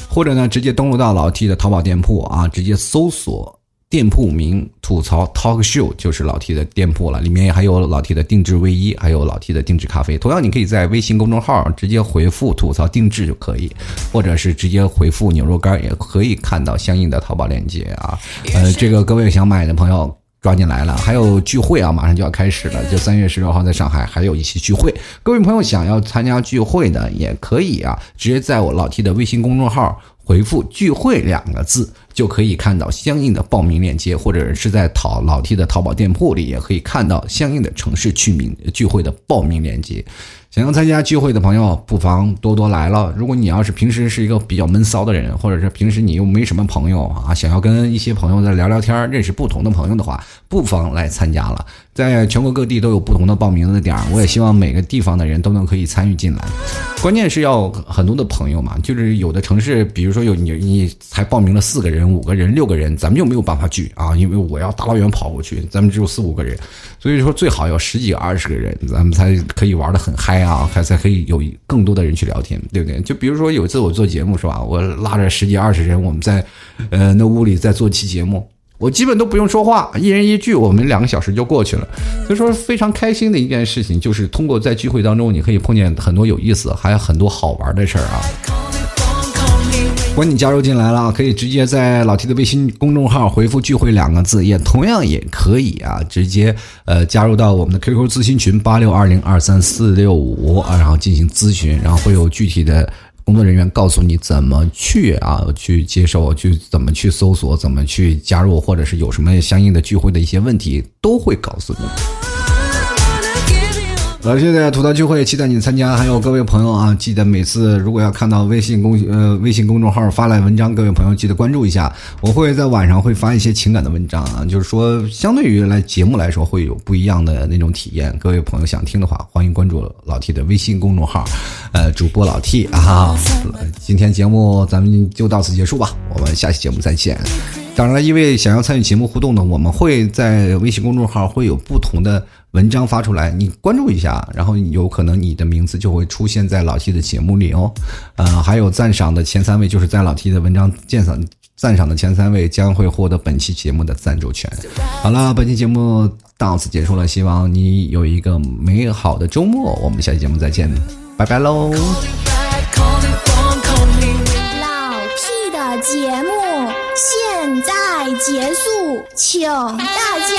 或者呢，直接登录到老 T 的淘宝店铺啊，直接搜索。店铺名吐槽 talk show 就是老 T 的店铺了，里面还有老 T 的定制卫衣，还有老 T 的定制咖啡。同样，你可以在微信公众号直接回复吐槽定制就可以，或者是直接回复牛肉干也可以看到相应的淘宝链接啊。呃，这个各位想买的朋友抓紧来了，还有聚会啊，马上就要开始了，就三月十六号在上海还有一期聚会。各位朋友想要参加聚会的也可以啊，直接在我老 T 的微信公众号回复聚会两个字。就可以看到相应的报名链接，或者是在淘老 T 的淘宝店铺里，也可以看到相应的城市去名聚会的报名链接。想要参加聚会的朋友，不妨多多来了。如果你要是平时是一个比较闷骚的人，或者是平时你又没什么朋友啊，想要跟一些朋友再聊聊天，认识不同的朋友的话，不妨来参加了。在全国各地都有不同的报名的点儿，我也希望每个地方的人都能可以参与进来。关键是要很多的朋友嘛，就是有的城市，比如说有你你才报名了四个人、五个人、六个人，咱们就没有办法聚啊，因为我要大老远跑过去，咱们只有四五个人，所以说最好要十几二十个人，咱们才可以玩的很嗨啊，还才可以有更多的人去聊天，对不对？就比如说有一次我做节目是吧，我拉着十几二十人，我们在呃那屋里在做期节目。我基本都不用说话，一人一句，我们两个小时就过去了。所以说非常开心的一件事情，就是通过在聚会当中，你可以碰见很多有意思，还有很多好玩的事儿啊。如果你加入进来了，可以直接在老 T 的微信公众号回复“聚会”两个字，也同样也可以啊，直接呃加入到我们的 QQ 咨询群八六二零二三四六五啊，然后进行咨询，然后会有具体的。工作人员告诉你怎么去啊，去接受，去怎么去搜索，怎么去加入，或者是有什么相应的聚会的一些问题，都会告诉你。老谢的吐槽聚会，期待你参加。还有各位朋友啊，记得每次如果要看到微信公呃微信公众号发来文章，各位朋友记得关注一下。我会在晚上会发一些情感的文章啊，就是说相对于来节目来说会有不一样的那种体验。各位朋友想听的话，欢迎关注老 T 的微信公众号，呃，主播老 T 啊。今天节目咱们就到此结束吧，我们下期节目再见。当然了，因为想要参与节目互动的，我们会在微信公众号会有不同的。文章发出来，你关注一下，然后有可能你的名字就会出现在老 T 的节目里哦。呃，还有赞赏的前三位，就是在老 T 的文章鉴赏赞赏的前三位，将会获得本期节目的赞助权。好了，本期节目到此结束了，希望你有一个美好的周末，我们下期节目再见，拜拜喽。老 T 的节目现在结束，请大家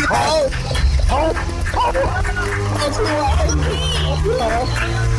好，好，好，好，好，好，好，好。